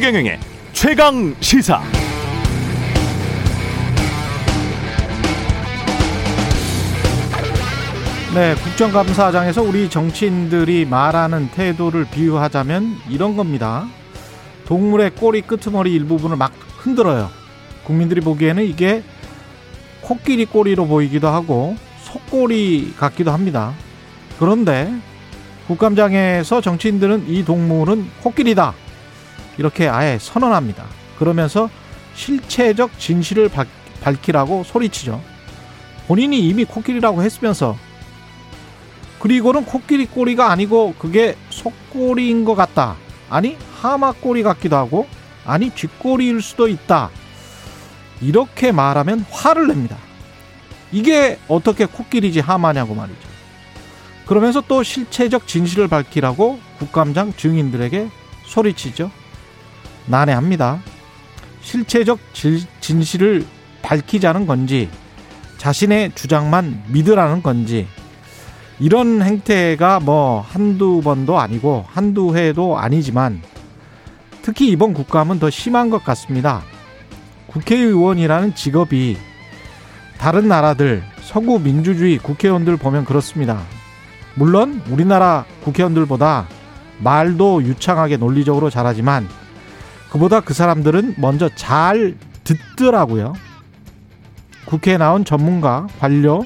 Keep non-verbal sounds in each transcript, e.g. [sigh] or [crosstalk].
최경영의 최강 시사. 네, 국정감사장에서 우리 정치인들이 말하는 태도를 비유하자면 이런 겁니다. 동물의 꼬리 끄트머리 일부분을 막 흔들어요. 국민들이 보기에는 이게 코끼리 꼬리로 보이기도 하고 속꼬리 같기도 합니다. 그런데 국감장에서 정치인들은 이 동물은 코끼리다. 이렇게 아예 선언합니다. 그러면서 실체적 진실을 밝히라고 소리치죠. 본인이 이미 코끼리라고 했으면서 그리고는 코끼리 꼬리가 아니고 그게 속꼬리인 것 같다. 아니 하마 꼬리 같기도 하고 아니 쥐꼬리일 수도 있다. 이렇게 말하면 화를 냅니다. 이게 어떻게 코끼리지 하마냐고 말이죠. 그러면서 또 실체적 진실을 밝히라고 국감장 증인들에게 소리치죠. 난해합니다. 실체적 진실을 밝히자는 건지 자신의 주장만 믿으라는 건지 이런 행태가 뭐 한두 번도 아니고 한두 해도 아니지만 특히 이번 국감은 더 심한 것 같습니다. 국회의원이라는 직업이 다른 나라들 서구 민주주의 국회의원들 보면 그렇습니다. 물론 우리나라 국회의원들보다 말도 유창하게 논리적으로 잘하지만 그보다 그 사람들은 먼저 잘 듣더라고요. 국회에 나온 전문가, 관료,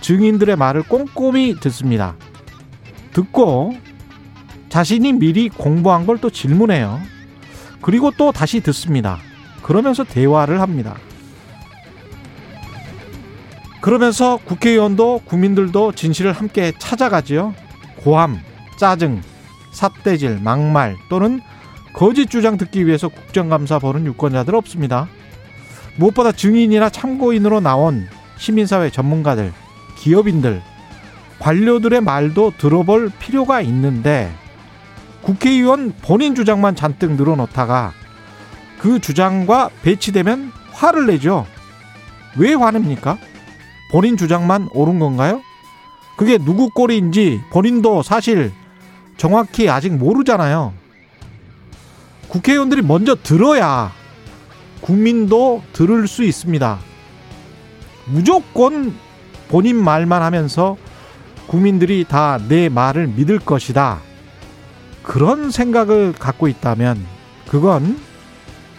증인들의 말을 꼼꼼히 듣습니다. 듣고 자신이 미리 공부한 걸 또 질문해요. 그리고 또 다시 듣습니다. 그러면서 대화를 합니다. 그러면서 국회의원도 국민들도 진실을 함께 찾아가지요. 고함, 짜증, 삿대질, 막말 또는 거짓 주장 듣기 위해서 국정감사 보는 유권자들 없습니다. 무엇보다 증인이나 참고인으로 나온 시민사회 전문가들, 기업인들, 관료들의 말도 들어볼 필요가 있는데 국회의원 본인 주장만 잔뜩 늘어놓다가 그 주장과 배치되면 화를 내죠. 왜 화냅니까? 본인 주장만 옳은 건가요? 그게 누구 꼴인지 본인도 사실 정확히 아직 모르잖아요. 국회의원들이 먼저 들어야 국민도 들을 수 있습니다. 무조건 본인 말만 하면서 국민들이 다 내 말을 믿을 것이다. 그런 생각을 갖고 있다면 그건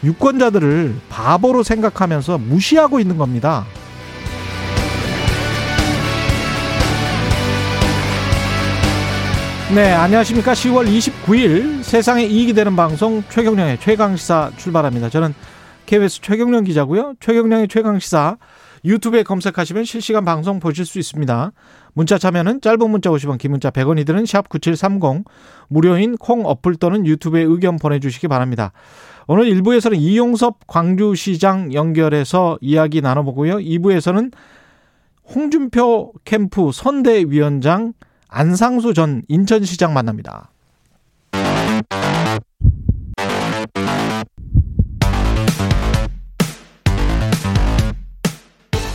유권자들을 바보로 생각하면서 무시하고 있는 겁니다. 네, 안녕하십니까. 10월 29일 세상에 이익이 되는 방송 최경령의 최강시사 출발합니다. 저는 KBS 최경령 기자고요. 최경령의 최강시사 유튜브에 검색하시면 실시간 방송 보실 수 있습니다. 문자 참여는 짧은 문자 50원, 긴 문자 100원이 드는 샵 9730 무료인 콩 어플 또는 유튜브에 의견 보내주시기 바랍니다. 오늘 1부에서는 이용섭 광주시장 연결해서 이야기 나눠보고요. 2부에서는 홍준표 캠프 선대위원장 안상수 전 인천시장 만납니다.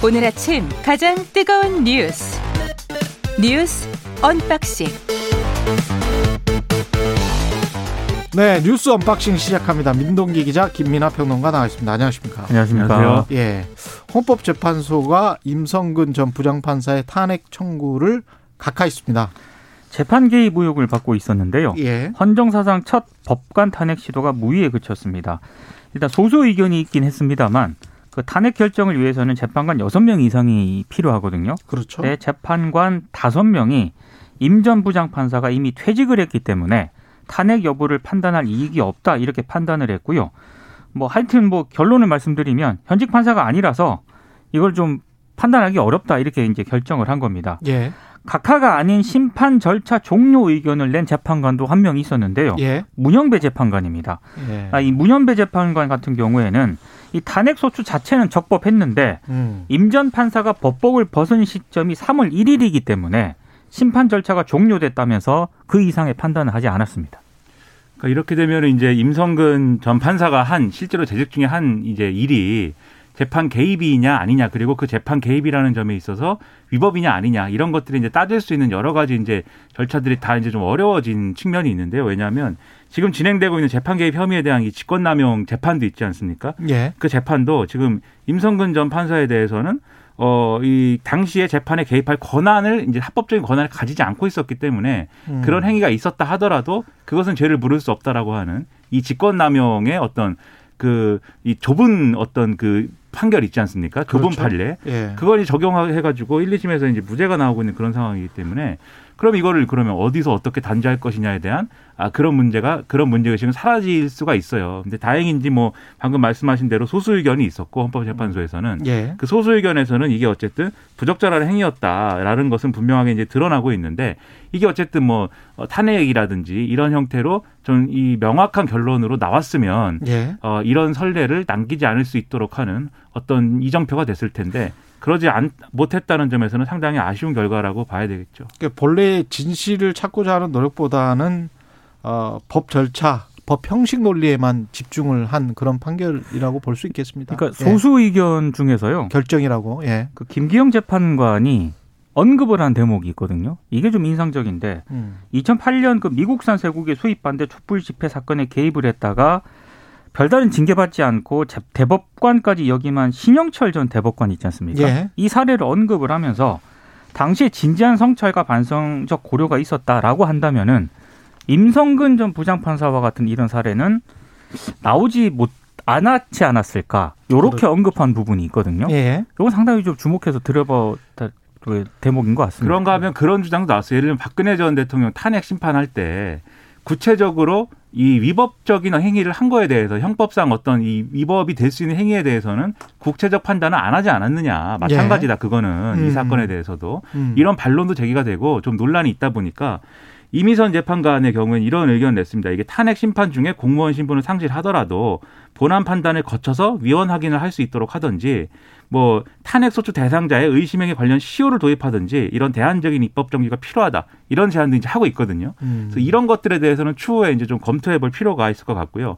오늘 아침 가장 뜨거운 뉴스 뉴스 unboxing 네 뉴스 unboxing 시작합니다. 민동기 기자 김민아 평론가 나와있습니다. 안녕하십니까? 안녕하십니까? 안녕하세요. 예, 헌법재판소가 임성근 전 부장판사의 탄핵 청구를 각하했습니다. 재판 개입 의혹을 받고 있었는데요. 예. 헌정 사상 첫 법관 탄핵 시도가 무위에 그쳤습니다. 일단 소수 의견이 있긴 했습니다만 그 탄핵 결정을 위해서는 재판관 여섯 명 이상이 필요하거든요. 그렇죠. 네, 재판관 다섯 명이 임 전 부장판사가 이미 퇴직을 했기 때문에 탄핵 여부를 판단할 이익이 없다 이렇게 판단을 했고요. 뭐 하여튼 뭐 결론을 말씀드리면 현직 판사가 아니라서 이걸 좀 판단하기 어렵다 이렇게 이제 결정을 한 겁니다. 예. 각하가 아닌 심판 절차 종료 의견을 낸 재판관도 한 명 있었는데요. 예. 문영배 재판관입니다. 예. 아, 이 문영배 재판관 같은 경우에는 이 탄핵 소추 자체는 적법했는데 음. 임전 판사가 법복을 벗은 시점이 3월 1일이기 때문에 심판 절차가 종료됐다면서 그 이상의 판단을 하지 않았습니다. 그러니까 이렇게 되면 이제 임성근 전 판사가 한 실제로 재직 중에 한 이제 일이 재판 개입이냐 아니냐 그리고 그 재판 개입이라는 점에 있어서 위법이냐 아니냐 이런 것들이 이제 따질 수 있는 여러 가지 이제 절차들이 다 이제 좀 어려워진 측면이 있는데요. 왜냐하면 지금 진행되고 있는 재판 개입 혐의에 대한 이 직권남용 재판도 있지 않습니까? 예. 그 재판도 지금 임성근 전 판사에 대해서는 어, 이 당시에 재판에 개입할 권한을 이제 합법적인 권한을 가지지 않고 있었기 때문에 음. 그런 행위가 있었다 하더라도 그것은 죄를 물을 수 없다라고 하는 이 직권남용의 어떤 그 이 좁은 어떤 그 판결 있지 않습니까? 좁은 그렇죠. 판례. 예. 그걸 이제 적용해 가지고 1, 2심에서 이제 무죄가 나오고 있는 그런 상황이기 때문에 그럼 이거를 그러면 어디서 어떻게 단죄할 것이냐에 대한 아 그런 문제가 그런 문제 의식은 사라질 수가 있어요. 근데 다행인지 뭐 방금 말씀하신 대로 소수 의견이 있었고 헌법재판소에서는 예. 그 소수 의견에서는 이게 어쨌든 부적절한 행위였다라는 것은 분명하게 이제 드러나고 있는데 이게 어쨌든 뭐 어, 탄핵이라든지 이런 형태로 좀 이 명확한 결론으로 나왔으면 예. 어, 이런 선례를 남기지 않을 수 있도록 하는 어떤 이정표가 됐을 텐데 그러지 않, 못했다는 점에서는 상당히 아쉬운 결과라고 봐야 되겠죠. 그러니까 본래 진실을 찾고자 하는 노력보다는 어, 법 절차, 법 형식 논리에만 집중을 한 그런 판결이라고 볼 수 있겠습니다. 그러니까 예. 소수 의견 중에서요. 결정이라고. 예. 그 김기영 재판관이 언급을 한 대목이 있거든요. 이게 좀 인상적인데 음. 2008년 그 미국산 쇠고기 수입 반대 촛불 집회 사건에 개입을 했다가 별다른 징계받지 않고 재- 대법관까지 역임한 신영철 전 대법관 있지 않습니까? 예. 이 사례를 언급을 하면서 당시에 진지한 성찰과 반성적 고려가 있었다라고 한다면은 임성근 전 부장판사와 같은 이런 사례는 나오지 못 않았지 않았을까? 요렇게 언급한 부분이 있거든요. 예. 이건 상당히 좀 주목해서 들어봐 그 대목인 것 같습니다. 그런가 하면 그런 주장도 나왔어요. 예를 들면 박근혜 전 대통령 탄핵 심판할 때 구체적으로 이 위법적인 행위를 한 거에 대해서 형법상 어떤 이 위법이 될 수 있는 행위에 대해서는 국체적 판단을 안 하지 않았느냐. 마찬가지다 그거는 음. 이 사건에 대해서도 음. 이런 반론도 제기가 되고 좀 논란이 있다 보니까 이미선 재판관의 경우에는 이런 의견을 냈습니다. 이게 탄핵 심판 중에 공무원 신분을 상실하더라도 본안 판단을 거쳐서 위원 확인을 할 수 있도록 하든지 뭐 탄핵 소추 대상자의 의심행위 관련 시효를 도입하든지 이런 대안적인 입법 정기가 필요하다 이런 제안도 이제 하고 있거든요. 음. 그래서 이런 것들에 대해서는 추후에 이제 좀 검토해 볼 필요가 있을 것 같고요.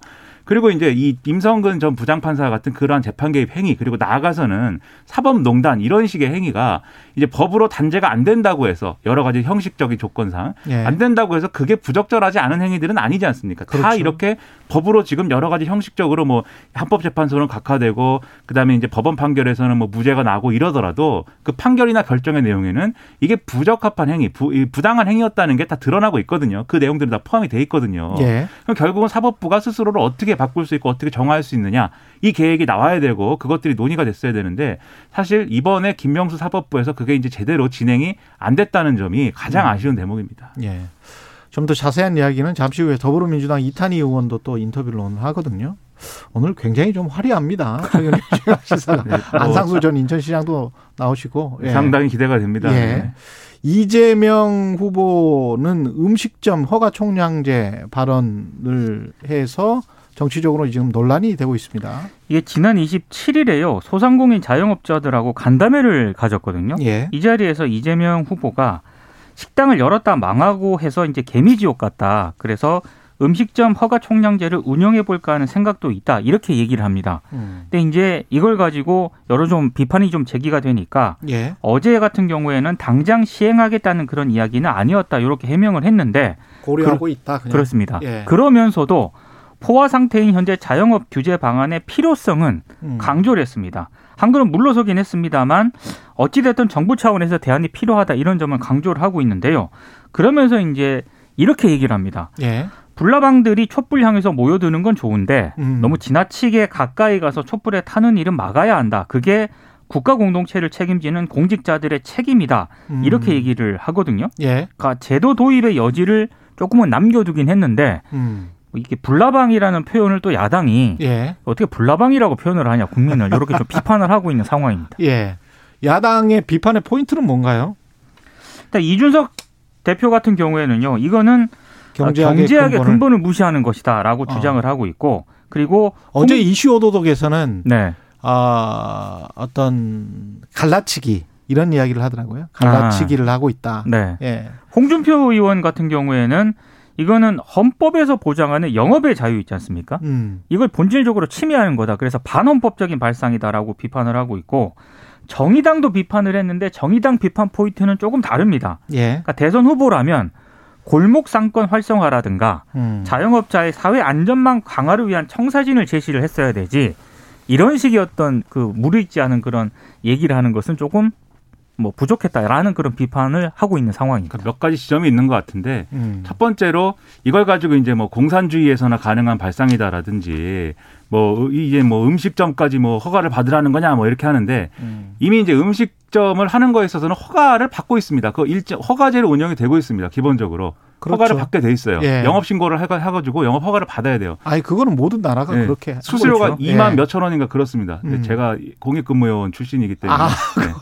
그리고 이제 이 임성근 전 부장판사 같은 그러한 재판 개입 행위 그리고 나아가서는 사법농단 이런 식의 행위가 이제 법으로 단죄가 안 된다고 해서 여러 가지 형식적인 조건상 예. 안 된다고 해서 그게 부적절하지 않은 행위들은 아니지 않습니까? 다 그렇죠. 이렇게 법으로 지금 여러 가지 형식적으로 뭐 헌법재판소는 각하되고 그다음에 이제 법원 판결에서는 뭐 무죄가 나고 이러더라도 그 판결이나 결정의 내용에는 이게 부적합한 행위, 부, 이 부당한 행위였다는 게 다 드러나고 있거든요. 그 내용들이 다 포함이 돼 있거든요. 예. 그럼 결국은 사법부가 스스로를 어떻게 바꿀 수 있고 어떻게 정할 수 있느냐 이 계획이 나와야 되고 그것들이 논의가 됐어야 되는데 사실 이번에 김명수 사법부에서 그게 이제 제대로 진행이 안 됐다는 점이 가장 아쉬운 대목입니다. 예. 좀 더 자세한 이야기는 잠시 후에 더불어민주당 이탄희 의원도 또 인터뷰를 오늘 하거든요. 오늘 굉장히 좀 화려합니다. 최근에 [laughs] 시사가 네, 뭐 안상수 전 인천시장도 나오시고 예. 상당히 기대가 됩니다. 예. 네. 이재명 후보는 음식점 허가 총량제 발언을 해서 정치적으로 지금 논란이 되고 있습니다. 이게 지난 27일에요. 소상공인 자영업자들하고 간담회를 가졌거든요. 예. 이 자리에서 이재명 후보가 식당을 열었다 망하고 해서 이제 개미지옥 같다. 그래서 음식점 허가 총량제를 운영해 볼까 하는 생각도 있다. 이렇게 얘기를 합니다. 음. 근데 이제 이걸 가지고 여러 좀 비판이 좀 제기가 되니까 예. 어제 같은 경우에는 당장 시행하겠다는 그런 이야기는 아니었다. 이렇게 해명을 했는데 고려하고 있다. 그냥. 그렇습니다. 예. 그러면서도 포화 상태인 현재 자영업 규제 방안의 필요성은 음. 강조를 했습니다. 한글은 물러서긴 했습니다만 어찌됐든 정부 차원에서 대안이 필요하다 이런 점을 강조를 하고 있는데요. 그러면서 이제 이렇게 얘기를 합니다. 예. 불나방들이 촛불 향해서 모여드는 건 좋은데 음. 너무 지나치게 가까이 가서 촛불에 타는 일은 막아야 한다. 그게 국가 공동체를 책임지는 공직자들의 책임이다. 음. 이렇게 얘기를 하거든요. 예. 그러니까 제도 도입의 여지를 조금은 남겨두긴 했는데 음. 이게 불나방이라는 표현을 또 야당이 예. 어떻게 불나방이라고 표현을 하냐 국민을 이렇게 좀 [laughs] 비판을 하고 있는 상황입니다. 예. 야당의 비판의 포인트는 뭔가요? 일단 이준석 대표 같은 경우에는요, 이거는 경제학의, 경제학의 근본을. 근본을 무시하는 것이다라고 어. 주장을 하고 있고, 그리고 어제 홍- 이슈 오도독에서는 네, 아, 어떤 갈라치기 이런 이야기를 하더라고요. 갈라치기를 하고 있다. 네, 예. 홍준표 의원 같은 경우에는 이거는 헌법에서 보장하는 영업의 자유 있지 않습니까? 음. 이걸 본질적으로 침해하는 거다. 그래서 반헌법적인 발상이다라고 비판을 하고 있고 정의당도 비판을 했는데 정의당 비판 포인트는 조금 다릅니다. 예. 그러니까 대선 후보라면 골목 상권 활성화라든가 음. 자영업자의 사회 안전망 강화를 위한 청사진을 제시를 했어야 되지 이런 식의 어떤 그 무르익지 않은 그런 얘기를 하는 것은 조금 뭐 부족했다라는 그런 비판을 하고 있는 상황입니다. 그러니까 몇 가지 지점이 있는 것 같은데 음. 첫 번째로 이걸 가지고 이제 뭐 공산주의에서나 가능한 발상이다라든지 뭐 이제 뭐 음식점까지 뭐 허가를 받으라는 거냐 뭐 이렇게 하는데 음. 이미 이제 음식점을 하는 거에 있어서는 허가를 받고 있습니다. 그 일정 허가제로 운영이 되고 있습니다. 기본적으로 그렇죠. 허가를 받게 돼 있어요. 예. 영업 신고를 해가- 해가지고 영업 허가를 받아야 돼요. 아니 그거는 모든 나라가 네. 그렇게 하고 수수료가 있죠. 2만 예. 몇천 원인가 그렇습니다. 근데 음. 제가 공익근무요원 출신이기 때문에 아, 네.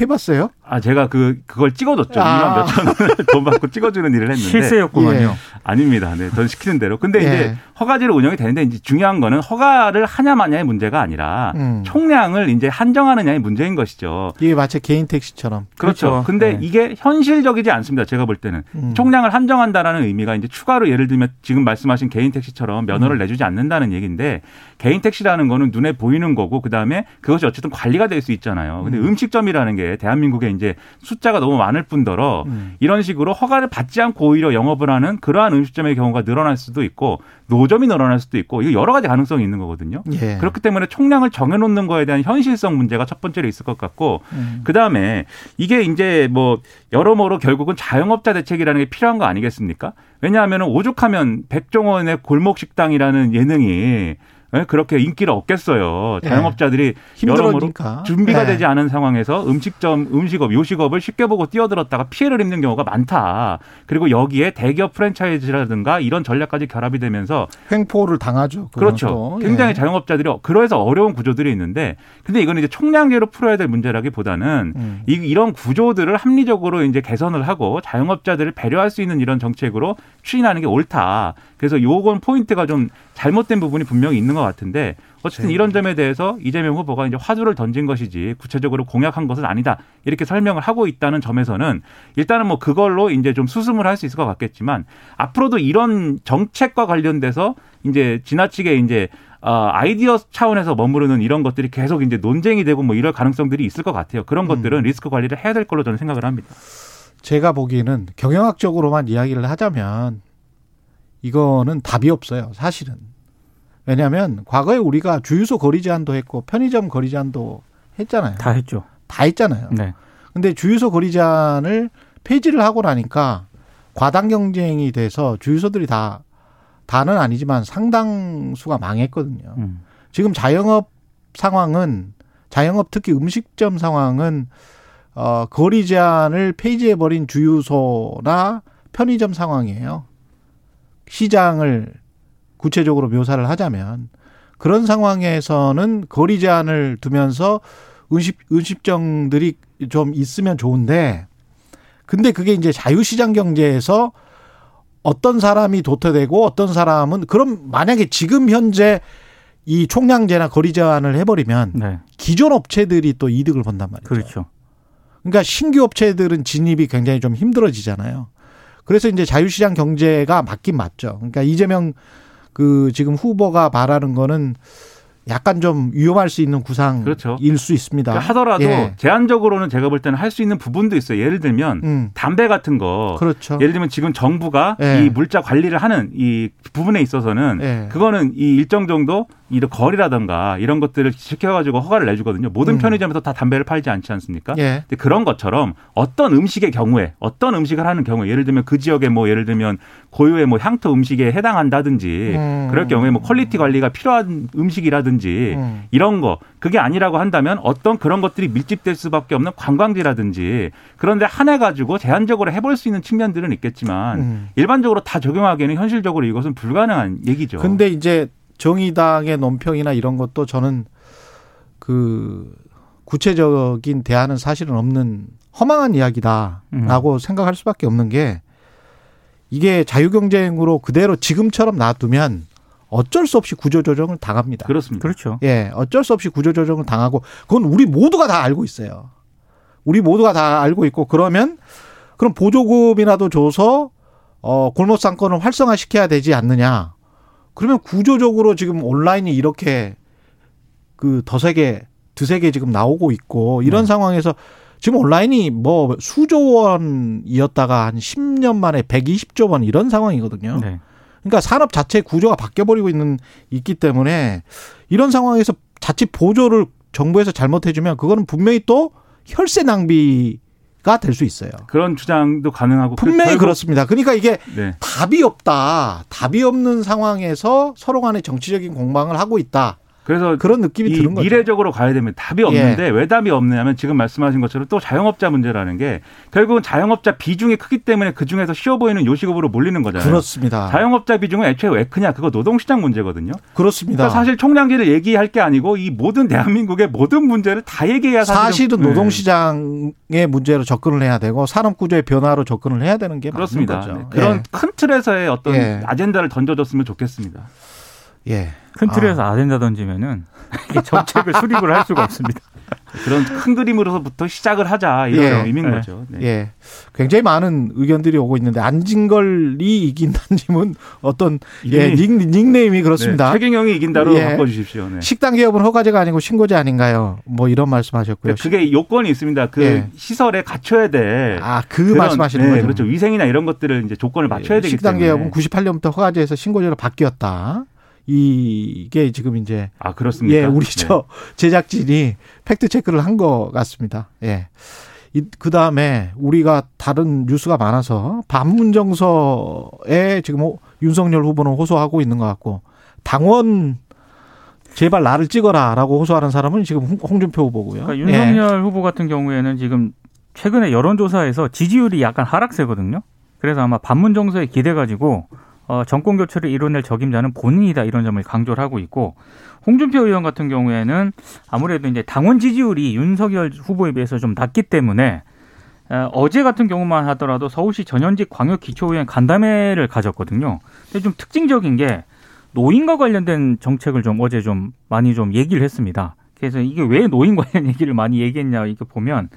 해봤어요? 아 제가 그 그걸 찍어줬죠. 아. 2만 몇천 원을 [laughs] 돈 받고 찍어주는 일을 했는데 실세였구만요. 예. 아닙니다. 네, 전 시키는 대로. 근데 예. 이제 허가제로 운영이 되는데 이제 중요한 거는 허가를 하냐 마냐의 문제가 아니라 음. 총량을 이제 한정하느냐의 문제인 것이죠. 이게 마치 개인 택시처럼. 그렇죠. 그렇죠. 근데 네. 이게 현실적이지 않습니다. 제가 볼 때는 음. 총량을 한 정한다라는 의미가 이제 추가로 예를 들면 지금 말씀하신 개인 택시처럼 면허를 음. 내주지 않는다는 얘기인데 개인 택시라는 거는 눈에 보이는 거고 그다음에 그것이 어쨌든 관리가 될 수 있잖아요. 근데 음. 식점이라는게 대한민국에 이제 숫자가 너무 많을 뿐더러 음. 이런 식으로 허가를 받지 않고 오히려 영업을 하는 그러한 음식점의 경우가 늘어날 수도 있고 노점이 늘어날 수도 있고 이거 여러 가지 가능성이 있는 거거든요. 예. 그렇기 때문에 총량을 정해놓는 거에 대한 현실성 문제가 첫 번째로 있을 것 같고 음. 그 다음에 이게 이제 뭐 여러모로 결국은 자영업자 대책이라는 게 필요한 거 아니 겠습니까? 왜냐하면 오죽하면 백종원의 골목 식당이라는 예능이 예, 그렇게 인기를 얻겠어요. 예. 자영업자들이 여러모로 힘들어니까. 준비가 예. 되지 않은 상황에서 음식점, 음식업, 요식업을 쉽게 보고 뛰어들었다가 피해를 입는 경우가 많다. 그리고 여기에 대기업 프랜차이즈라든가 이런 전략까지 결합이 되면서 횡포를 당하죠. 그렇죠. 또. 굉장히 예. 자영업자들이 그래서 어려운 구조들이 있는데 근데 이거는 이제 총량제로 풀어야 될 문제라기보다는 음. 이, 이런 구조들을 합리적으로 이제 개선을 하고 자영업자들을 배려할 수 있는 이런 정책으로 추진하는 게 옳다. 그래서 요건 포인트가 좀 잘못된 부분이 분명히 있는 것 같은데 어쨌든 네. 이런 점에 대해서 이재명 후보가 이제 화두를 던진 것이지 구체적으로 공약한 것은 아니다. 이렇게 설명을 하고 있다는 점에서는 일단은 뭐 그걸로 이제 좀 수습을 할 수 있을 것 같겠지만 앞으로도 이런 정책과 관련돼서 이제 지나치게 이제 어, 아이디어 차원에서 머무르는 이런 것들이 계속 이제 논쟁이 되고 뭐 이럴 가능성들이 있을 것 같아요. 그런 것들은 리스크 관리를 해야 될 걸로 저는 생각을 합니다. 제가 보기에는 경영학적으로만 이야기를 하자면 이거는 답이 없어요. 사실은. 왜냐하면 과거에 우리가 주유소 거리 제한도 했고 편의점 거리 제한도 했잖아요. 다 했죠. 다 했잖아요. 네. 근데 주유소 거리 제한을 폐지를 하고 나니까 과당 경쟁이 돼서 주유소들이 다 다는 아니지만 상당수가 망했거든요. 음. 지금 자영업 상황은 자영업 특히 음식점 상황은 어 거리 제한을 폐지해 버린 주유소나 편의점 상황이에요. 시장을 구체적으로 묘사를 하자면 그런 상황에서는 거리 제한을 두면서 음식 음식점들이 좀 있으면 좋은데 근데 그게 이제 자유시장 경제에서 어떤 사람이 도태되고 어떤 사람은 그럼 만약에 지금 현재 이 총량제나 거리 제한을 해버리면 네. 기존 업체들이 또 이득을 본단 말이죠. 그렇죠. 그러니까 신규 업체들은 진입이 굉장히 좀 힘들어지잖아요. 그래서 이제 자유시장 경제가 맞긴 맞죠. 그러니까 이재명 그 지금 후보가 말하는 거는 약간 좀 위험할 수 있는 구상일 그렇죠. 수 있습니다. 그러니까 하더라도 예. 제한적으로는 제가 볼 때는 할 수 있는 부분도 있어요. 예를 들면 음, 담배 같은 거 그렇죠. 예를 들면 지금 정부가 예. 이 물자 관리를 하는 이 부분에 있어서는 예. 그거는 이 일정 정도 이 거리라든가 이런 것들을 지켜가지고 허가를 내주거든요. 모든 음. 편의점에서 다 담배를 팔지 않지 않습니까? 예. 근데 그런 것처럼 어떤 음식의 경우에 어떤 음식을 하는 경우에 예를 들면 그 지역에 뭐 예를 들면 고유의 뭐 향토 음식에 해당한다든지 음. 그럴 경우에 뭐 quality 관리가 필요한 음식이라든지 음. 이런 거 그게 아니라고 한다면 어떤 그런 것들이 밀집될 수밖에 없는 관광지라든지 그런데 한해 가지고 제한적으로 해볼 수 있는 측면들은 있겠지만 음. 일반적으로 다 적용하기에는 현실적으로 이것은 불가능한 얘기죠. 근데 이제 정의당의 논평이나 이런 것도 저는 그 구체적인 대안은 사실은 없는 허망한 이야기다라고 생각할 수밖에 없는 게 이게 자유경쟁으로 그대로 지금처럼 놔두면 어쩔 수 없이 구조조정을 당합니다. 그렇습니다. 그렇죠. 예, 어쩔 수 없이 구조조정을 당하고 그건 우리 모두가 다 알고 있어요. 우리 모두가 다 알고 있고 그러면 그럼 보조금이라도 줘서 어, 골목 상권을 활성화시켜야 되지 않느냐. 그러면 구조적으로 지금 온라인이 이렇게 그 더세게 두세 개 지금 나오고 있고 이런 네. 상황에서 지금 온라인이 뭐 수조 원이었다가 한 10년 만에 120조 원 이런 상황이거든요. 네. 그러니까 산업 자체 구조가 바뀌어 버리고 있는 있기 때문에 이런 상황에서 자칫 보조를 정부에서 잘못해 주면 그거는 분명히 또 혈세 낭비 가 될 수 있어요. 그런 주장도 가능하고 분명히 결국- 그렇습니다. 그러니까 이게 네. 답이 없다. 답이 없는 상황에서 서로 간에 정치적인 공방을 하고 있다. 그래서 그런 느낌이 이 드는 거죠. 예. 미래적으로 가야 되면 답이 없는데 왜 답이 없느냐면 지금 말씀하신 것처럼 또 자영업자 문제라는 게 결국은 자영업자 비중이 크기 때문에 그 중에서 쉬워 보이는 요식업으로 몰리는 거잖아요. 그렇습니다. 자영업자 비중은 애초에 왜 크냐? 그거 노동시장 문제거든요. 그렇습니다. 그러니까 사실 총량제를 얘기할 게 아니고 이 모든 대한민국의 모든 문제를 다 얘기해야 사실은, 사실은 네. 노동시장의 문제로 접근을 해야 되고 산업 구조의 변화로 접근을 해야 되는 게 그렇습니다. 맞는 거죠. 네. 그런 큰 틀에서의 어떤 예. 아젠다를 던져줬으면 좋겠습니다. 예. 예. 큰 틀에서 아. 젠다 던지면은 [laughs] 정책을 수립을 할 수가 없습니다. 그런 큰 그림으로서부터 시작을 하자 이런 예. 의미인 예. 거죠. 네. 예. 굉장히 많은 의견들이 오고 있는데 안진걸이 이긴다님은 어떤 예, 닉, 닉네임이 그렇습니다. 네, 최경영이 이긴다로 예. 바꿔주십시오. 네. 식당 개업은 허가제가 아니고 신고제 아닌가요? 뭐 이런 말씀하셨고요. 그게 요건이 있습니다. 그 예. 시설에 갖춰야 돼. 아, 그 그런- 말씀하시는 네, 거죠. 그렇죠. 위생이나 이런 것들을 이제 조건을 맞춰야 되기 식당 때문에. 개업은 98년부터 허가제에서 신고제로 바뀌었다. 이게 지금 이제 아 그렇습니까? 예, 우리 네. 저 제작진이 팩트 체크를 한 것 같습니다. 예. 그 다음에 우리가 다른 뉴스가 많아서 반문 정서에 지금 호- 윤석열 후보는 호소하고 있는 것 같고 당원 제발 나를 찍어라라고 호소하는 사람은 지금 홍- 홍준표 후보고요. 그러니까 예. 윤석열 후보 같은 경우에는 지금 최근에 여론조사에서 지지율이 약간 하락세거든요. 그래서 아마 반문 정서에 기대 가지고 어, 정권 교체를 이뤄낼 적임자는 본인이다 이런 점을 강조를 하고 있고 홍준표 의원 같은 경우에는 아무래도 이제 당원 지지율이 윤석열 후보에 비해서 좀 낮기 때문에 어, 어제 같은 경우만 하더라도 서울시 전현직 광역기초의원 간담회를 가졌거든요. 근데 좀 특징적인 게 노인과 관련된 정책을 좀 어제 좀 많이 좀 얘기를 했습니다. 그래서 이게 왜 노인 관련 얘기를 많이 얘기했냐 이렇게 보면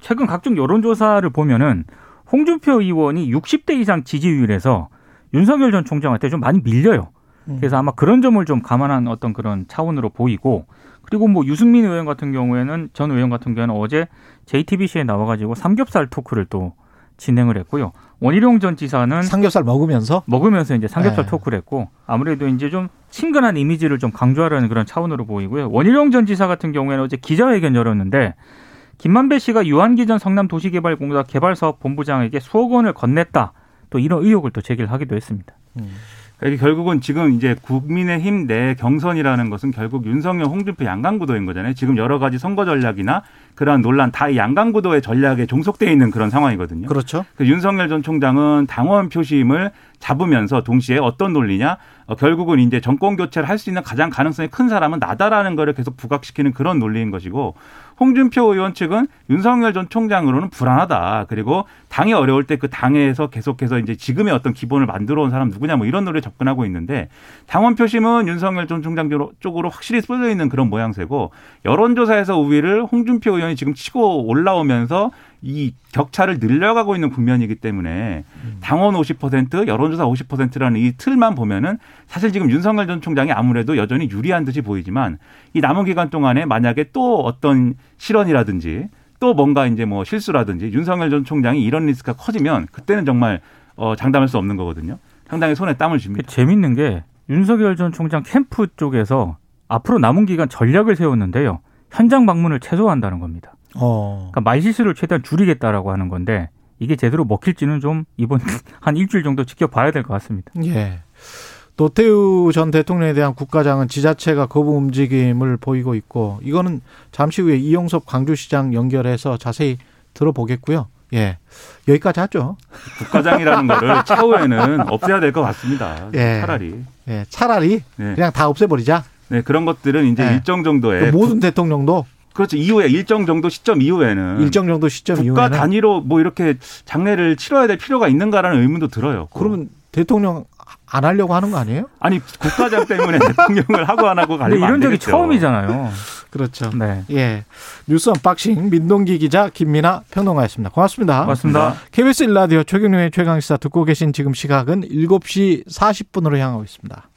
최근 각종 여론조사를 보면은 홍준표 의원이 60대 이상 지지율에서 윤석열 전 총장한테 좀 많이 밀려요. 그래서 아마 그런 점을 좀 감안한 어떤 그런 차원으로 보이고 그리고 뭐 유승민 의원 같은 경우에는 전 의원 같은 경우에는 어제 JTBC에 나와가지고 삼겹살 토크를 또 진행을 했고요. 원희룡 전 지사는 삼겹살 먹으면서 먹으면서 이제 삼겹살 네. 토크를 했고 아무래도 이제 좀 친근한 이미지를 좀 강조하려는 그런 차원으로 보이고요. 원희룡 전 지사 같은 경우에는 어제 기자회견 열었는데 김만배 씨가 유한기 전 성남도시개발공사 개발사업 본부장에게 수억 원을 건넸다. 또 이런 의혹을 또 제기를 하기도 했습니다. 그러니까 결국은 지금 이제 국민의힘 내 경선이라는 것은 결국 윤석열, 홍준표 양강구도인 거잖아요. 지금 여러 가지 선거 전략이나 그러한 논란 다이 양강구도의 전략에 종속돼 있는 그런 상황이거든요. 그렇죠. 그 윤석열 전 총장은 당원 표심을 잡으면서 동시에 어떤 논리냐? 어, 결국은 이제 정권 교체를 할 수 있는 가장 가능성이 큰 사람은 나다라는 거를 계속 부각시키는 그런 논리인 것이고 홍준표 의원 측은 윤석열 전 총장으로는 불안하다. 그리고 당이 어려울 때 그 당에서 계속해서 이제 지금의 어떤 기본을 만들어 온 사람 누구냐 뭐 이런 논리에 접근하고 있는데 당원 표심은 윤석열 전 총장 쪽으로 확실히 쏠려 있는 그런 모양새고 여론조사에서 우위를 홍준표 의원이 지금 치고 올라오면서 이 격차를 늘려가고 있는 국면이기 때문에 당원 50% 여론조사 50%라는 이 틀만 보면은 사실 지금 윤석열 전 총장이 아무래도 여전히 유리한 듯이 보이지만 이 남은 기간 동안에 만약에 또 어떤 실언이라든지 또 뭔가 이제 뭐 실수라든지 윤석열 전 총장이 이런 리스크가 커지면 그때는 정말 어 장담할 수 없는 거거든요. 상당히 손에 땀을 그 줍니다. 재밌는 게 윤석열 전 총장 캠프 쪽에서 앞으로 남은 기간 전략을 세웠는데요. 현장 방문을 최소화한다는 겁니다. 어. 그러니까 말 실수를 최대한 줄이겠다라고 하는 건데 이게 제대로 먹힐지는 좀 이번 [laughs] 한 일주일 정도 지켜봐야 될 것 같습니다. 예. 노태우 전 대통령에 대한 국가장은 지자체가 거부 움직임을 보이고 있고 이거는 잠시 후에 이용섭 광주시장 연결해서 자세히 들어보겠고요. 예. 여기까지 하죠. 국가장이라는 거를 [laughs] 차후에는 없애야 될 것 같습니다. 예. 차라리. 예. 차라리 네. 그냥 다 없애버리자. 네, 그런 것들은 이제 네. 일정 정도의 그 모든 대통령도 그렇죠. 이후에 일정 정도 시점 이후에는 일정 정도 시점 국가 이후에는 단위로 뭐 이렇게 장례를 치러야 될 필요가 있는가라는 의문도 들어요. 그러면 대통령 안 하려고 하는 거 아니에요? 아니 국가장 때문에 [laughs] 대통령을 하고 안 하고 안 이런 적이 되겠죠. 처음이잖아요. 그렇죠. 네. 예. 뉴스 unboxing 민동기 기자 김민아 평론가였습니다. 고맙습니다. 고맙습니다. KBS 일라디오 최경영의 최강 시사 듣고 계신 지금 시각은 7시 40분으로 향하고 있습니다.